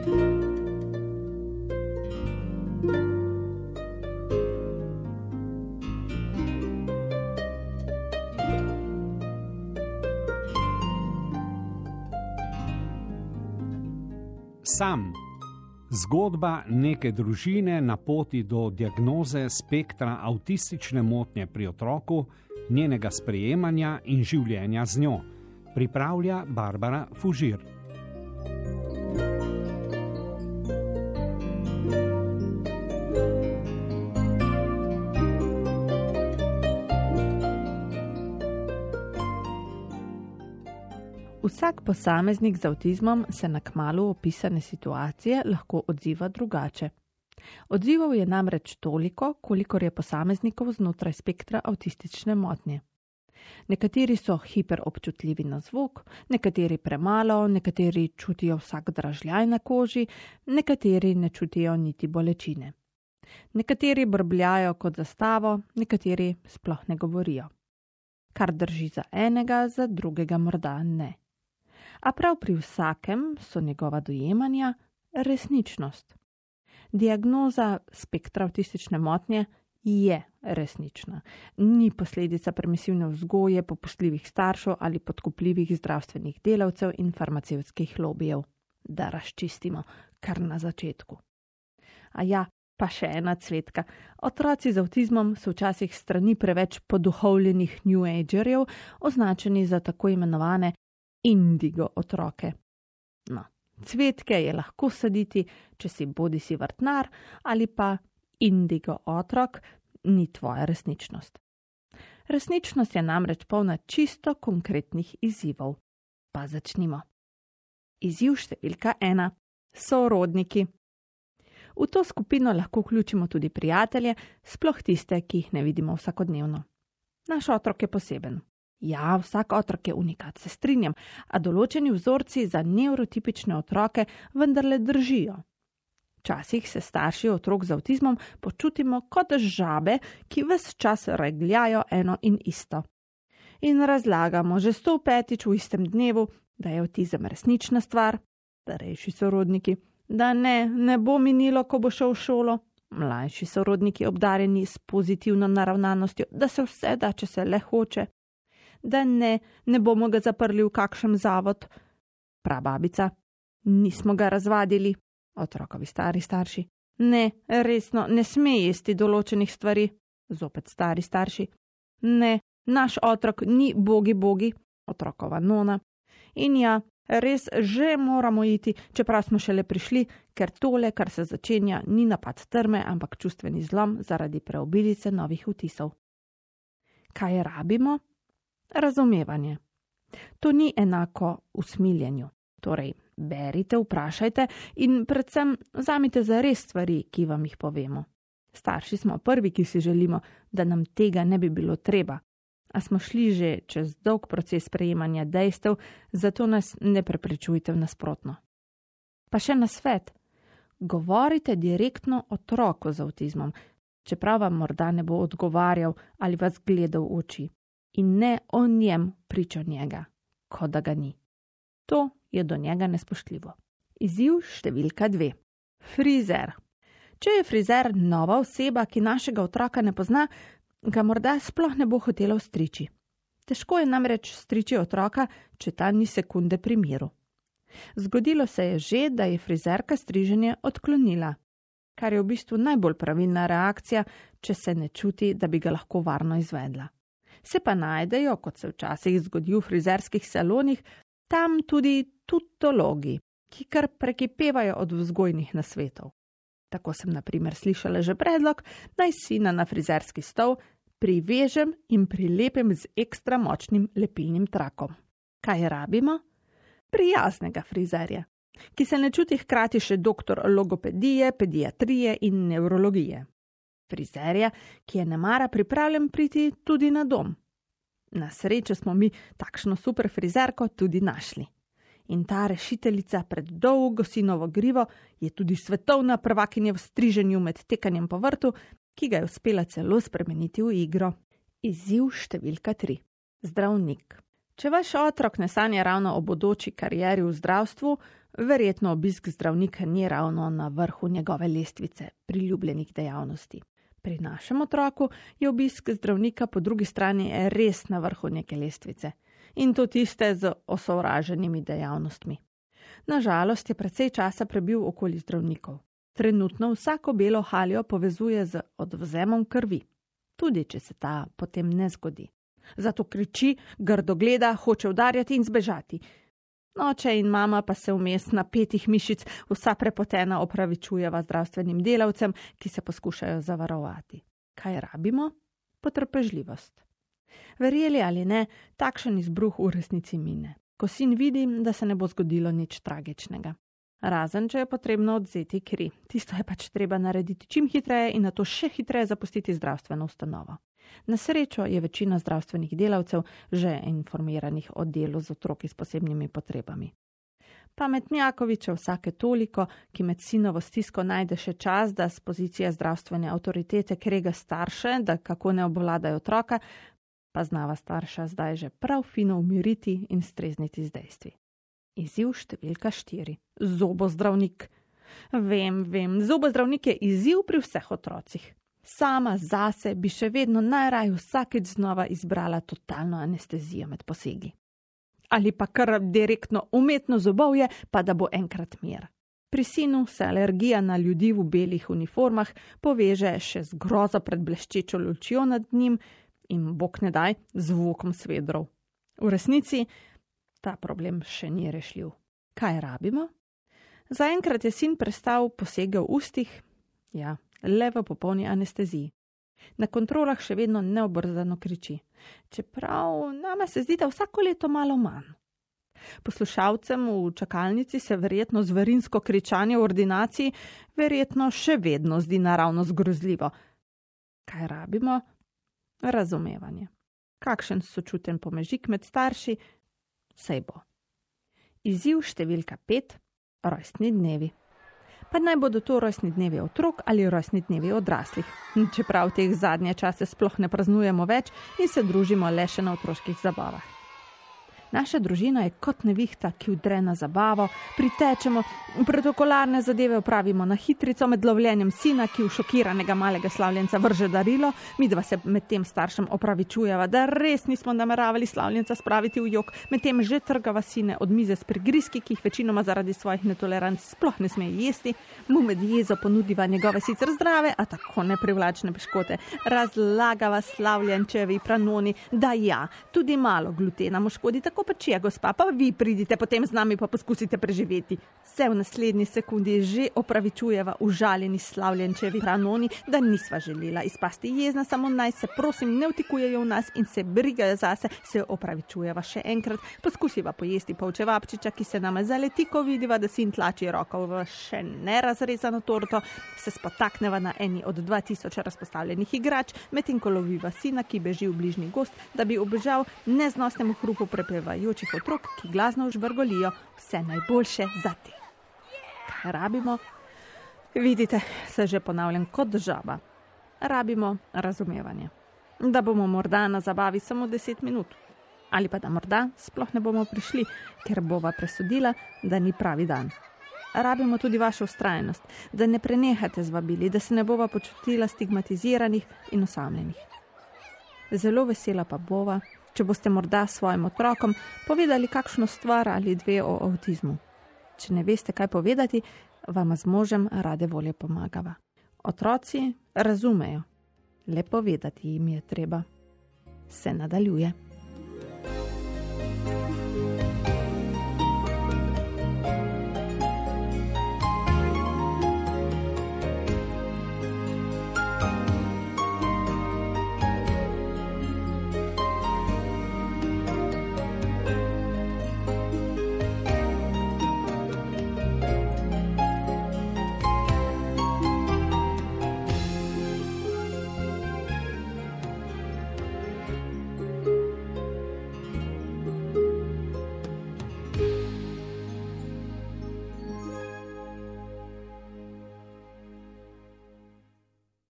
Sam. Zgodba neke družine na poti do diagnoze spektra avtistične motnje pri otroku, njenega sprejemanja in življenja z njo, pripravlja Barbara Fužir. Vsak posameznik z avtizmom se na kmalu opisane situacije lahko odziva drugače. Odzivov je namreč toliko, kolikor je posameznikov znotraj spektra avtistične motnje. Nekateri so hiperobčutljivi na zvok, nekateri premalo, nekateri čutijo vsak dražljaj na koži, nekateri ne čutijo niti bolečine. Nekateri brbljajo kot zastavo, nekateri sploh ne govorijo. Kar drži za enega, za drugega morda ne a prav pri vsakem so njegova dojemanja resničnost. Diagnoza spektra avtistične motnje je resnična, ni posledica permisivne vzgoje, popustljivih staršev ali podkupljivih zdravstvenih delavcev in farmacevskih lobijev. Da razčistimo kar na začetku. A ja, pa še ena cvetka. Otroci z avtizmom so včasih strani preveč poduhovljenih New Agerjev označeni za tako imenovane indigo otroke. No, cvetke je lahko saditi, če si bodi si vrtnar ali pa indigo otrok, ni tvoja resničnost. Resničnost je namreč polna čisto konkretnih izzivov. Pa začnimo. Izziv številka ena: sorodniki. V to skupino lahko vključimo tudi prijatelje, sploh tiste, ki jih ne vidimo vsakodnevno. Naš otrok je poseben, Ja, vsak otrok je unikat, se strinjam, a določeni vzorci za neurotipične otroke vendarle držijo. Včasih se starši otrok z avtizmom počutimo kot žabe, ki ves čas regljajo eno in isto. In razlagamo že sto petič v istem dnevu, da je avtizem resnična stvar, starejši sorodniki, da ne, ne bo minilo, ko bo šel v šolo, mlajši sorodniki obdarjeni s pozitivno naravnanostjo, da se vse da, če se le hoče da ne, ne bomo ga zaprli v kakšen zavod. Prababica, nismo ga razvadili, otrokovi stari starši. Ne, resno, ne sme jesti določenih stvari, zopet stari starši. Ne, naš otrok ni bogi bogi, otrokova nona. In ja, res že moramo iti, čeprav smo šele prišli, ker tole, kar se začenja, ni napad trme, ampak čustveni zlom zaradi preobilice novih vtisov. Kaj rabimo? Razumevanje. To ni enako usmiljenju. Torej, berite, vprašajte in predvsem vzamite za res stvari, ki vam jih povemo. Starši smo prvi, ki si želimo, da nam tega ne bi bilo treba, a smo šli že čez dolg proces sprejemanja dejstev, zato nas ne preprečujte v nasprotno. Pa še na svet. Govorite direktno otroku z avtizmom, čeprav vam morda ne bo odgovarjal ali vas gledal v oči in ne o njem pričo njega, kot da ga ni. To je do njega nespoštljivo. Izziv številka dve. Frizer. Če je frizer nova oseba, ki našega otroka ne pozna, ga morda sploh ne bo hotela striči. Težko je namreč striči otroka, če ta ni sekunde pri miru. Zgodilo se je že, da je frizerka striženje odklonila, kar je v bistvu najbolj pravilna reakcija, če se ne čuti, da bi ga lahko varno izvedla se pa najdejo, kot se včasih zgodi v frizerskih salonih, tam tudi tutologi, ki kar prekipevajo od vzgojnih nasvetov. Tako sem na primer slišala že predlog, naj sina na frizerski stol privežem in prilepim z ekstra močnim lepilnim trakom. Kaj rabimo? Prijaznega frizerja, ki se ne čuti hkrati še doktor logopedije, pediatrije in nevrologije frizerja, ki je ne mara pripravljen priti tudi na dom. Na srečo smo mi takšno super frizerko tudi našli. In ta rešiteljica pred dolgo sinovo grivo je tudi svetovna prvakinja v striženju med tekanjem po vrtu, ki ga je uspela celo spremeniti v igro. Izziv številka tri: Zdravnik. Če vaš otrok ne sanja ravno o bodoči karieri v zdravstvu, verjetno obisk zdravnika ni ravno na vrhu njegove lestvice priljubljenih dejavnosti. Pri našem otroku je obisk zdravnika po drugi strani res na vrhu neke lestvice in to tiste z osovraženimi dejavnostmi. Nažalost je precej časa prebil okoli zdravnikov. Trenutno vsako belo haljo povezuje z odvzemom krvi, tudi če se ta potem ne zgodi. Zato kriči, grdo gleda, hoče udarjati in zbežati. Oče in mama pa se vmes na petih mišic vsa prepotena opravičujeva zdravstvenim delavcem, ki se poskušajo zavarovati. Kaj rabimo? Potrpežljivost. Verjeli ali ne, takšen izbruh v resnici mine, ko sin vidi, da se ne bo zgodilo nič tragičnega. Razen, če je potrebno odzeti kri. Tisto je pač treba narediti čim hitreje in na to še hitreje zapustiti zdravstveno ustanovo. Na srečo je večina zdravstvenih delavcev že informiranih o delu z otroki s posebnimi potrebami. Pametnjakoviče vsake toliko, ki med sinovo stisko najde še čas, da z pozicije zdravstvene avtoritete krega starše, da kako ne obvladajo otroka, pa znava starša zdaj že prav fino umiriti in strezniti z dejstvi. Izziv številka štiri: zobozdravnik. Vem, vem, zobozdravnik je izziv pri vseh otrocih. Sama zase bi še vedno najraje vsakeč znova izbrala totalno anestezijo med posegi. Ali pa kar direktno umetno zobovje, pa da bo enkrat mir. Pri sinu se alergija na ljudi v belih uniformah poveže še z grozo pred bleščečo lučjo nad njim, in bog ne daj zvokom svedrov. V resnici ta problem še ni rešljiv. Kaj rabimo? Zaenkrat je sin prestal posege v ustih, ja, le v popolni anesteziji. Na kontrolah še vedno neobrzano kriči, čeprav nama se zdi, da vsako leto malo manj. Poslušalcem v čakalnici se verjetno zverinsko kričanje v ordinaciji verjetno še vedno zdi naravno zgrozljivo. Kaj rabimo? razumevanje. Kakšen sočuten pomežik med starši, sej bo. Izziv številka pet: rojstni dnevi. Pa naj bodo to rojstni dnevi otrok ali rojstni dnevi odraslih. Čeprav teh zadnje čase sploh ne praznujemo več in se družimo le še na otroških zabavah. Naša družina je kot nevihta, ki udre na zabavo, pritečemo, protokolarne zadeve opravimo na hitrico med lovljenjem sina, ki v šokiranega malega slavljenca vrže darilo, mi dva se med tem staršem opravičujeva, da res nismo nameravali slavljenca spraviti v jog, med tem že trgava sine od mize s prigrizki, ki jih večinoma zaradi svojih netoleranc sploh ne sme jesti, mu med jezo ponudiva njegove sicer zdrave, a tako neprivlačne peškote, razlagava slavljenčevi pranoni, da ja, tudi malo glutena mu škodi tako pač je, gospa, pa vi pridite potem z nami, pa poskusite preživeti. Vse v naslednji sekundi že opravičujeva užaljeni slavljenčevi hranoni, da nisva želela izpasti jezna, samo naj se prosim ne vtikujejo v nas in se brigajo zase, se opravičujeva še enkrat, poskusiva pojesti polčevapčiča, ki se nama zaleti, ko vidiva, da sin tlači roko v še nerazrezano torto, se spotakneva na eni od 2000 razpostavljenih igrač, medtem ko loviva sina, ki beži v bližnji gost, da bi obežal neznosnemu hrupu prepeva prepevajočih otrok, ki glasno žvrgolijo vse najboljše za te. Kaj rabimo? Vidite, se že ponavljam kot žaba. Rabimo razumevanje. Da bomo morda na zabavi samo 10 minut. Ali pa da morda sploh ne bomo prišli, ker bova presodila, da ni pravi dan. Rabimo tudi vašo ustrajnost, da ne prenehate z vabili, da se ne bova počutila stigmatiziranih in osamljenih. Zelo vesela pa bova, če boste morda svojim otrokom povedali kakšno stvar ali dve o avtizmu. Če ne veste, kaj povedati, vam z možem rade volje pomagava. Otroci razumejo, le povedati jim je treba. Se nadaljuje.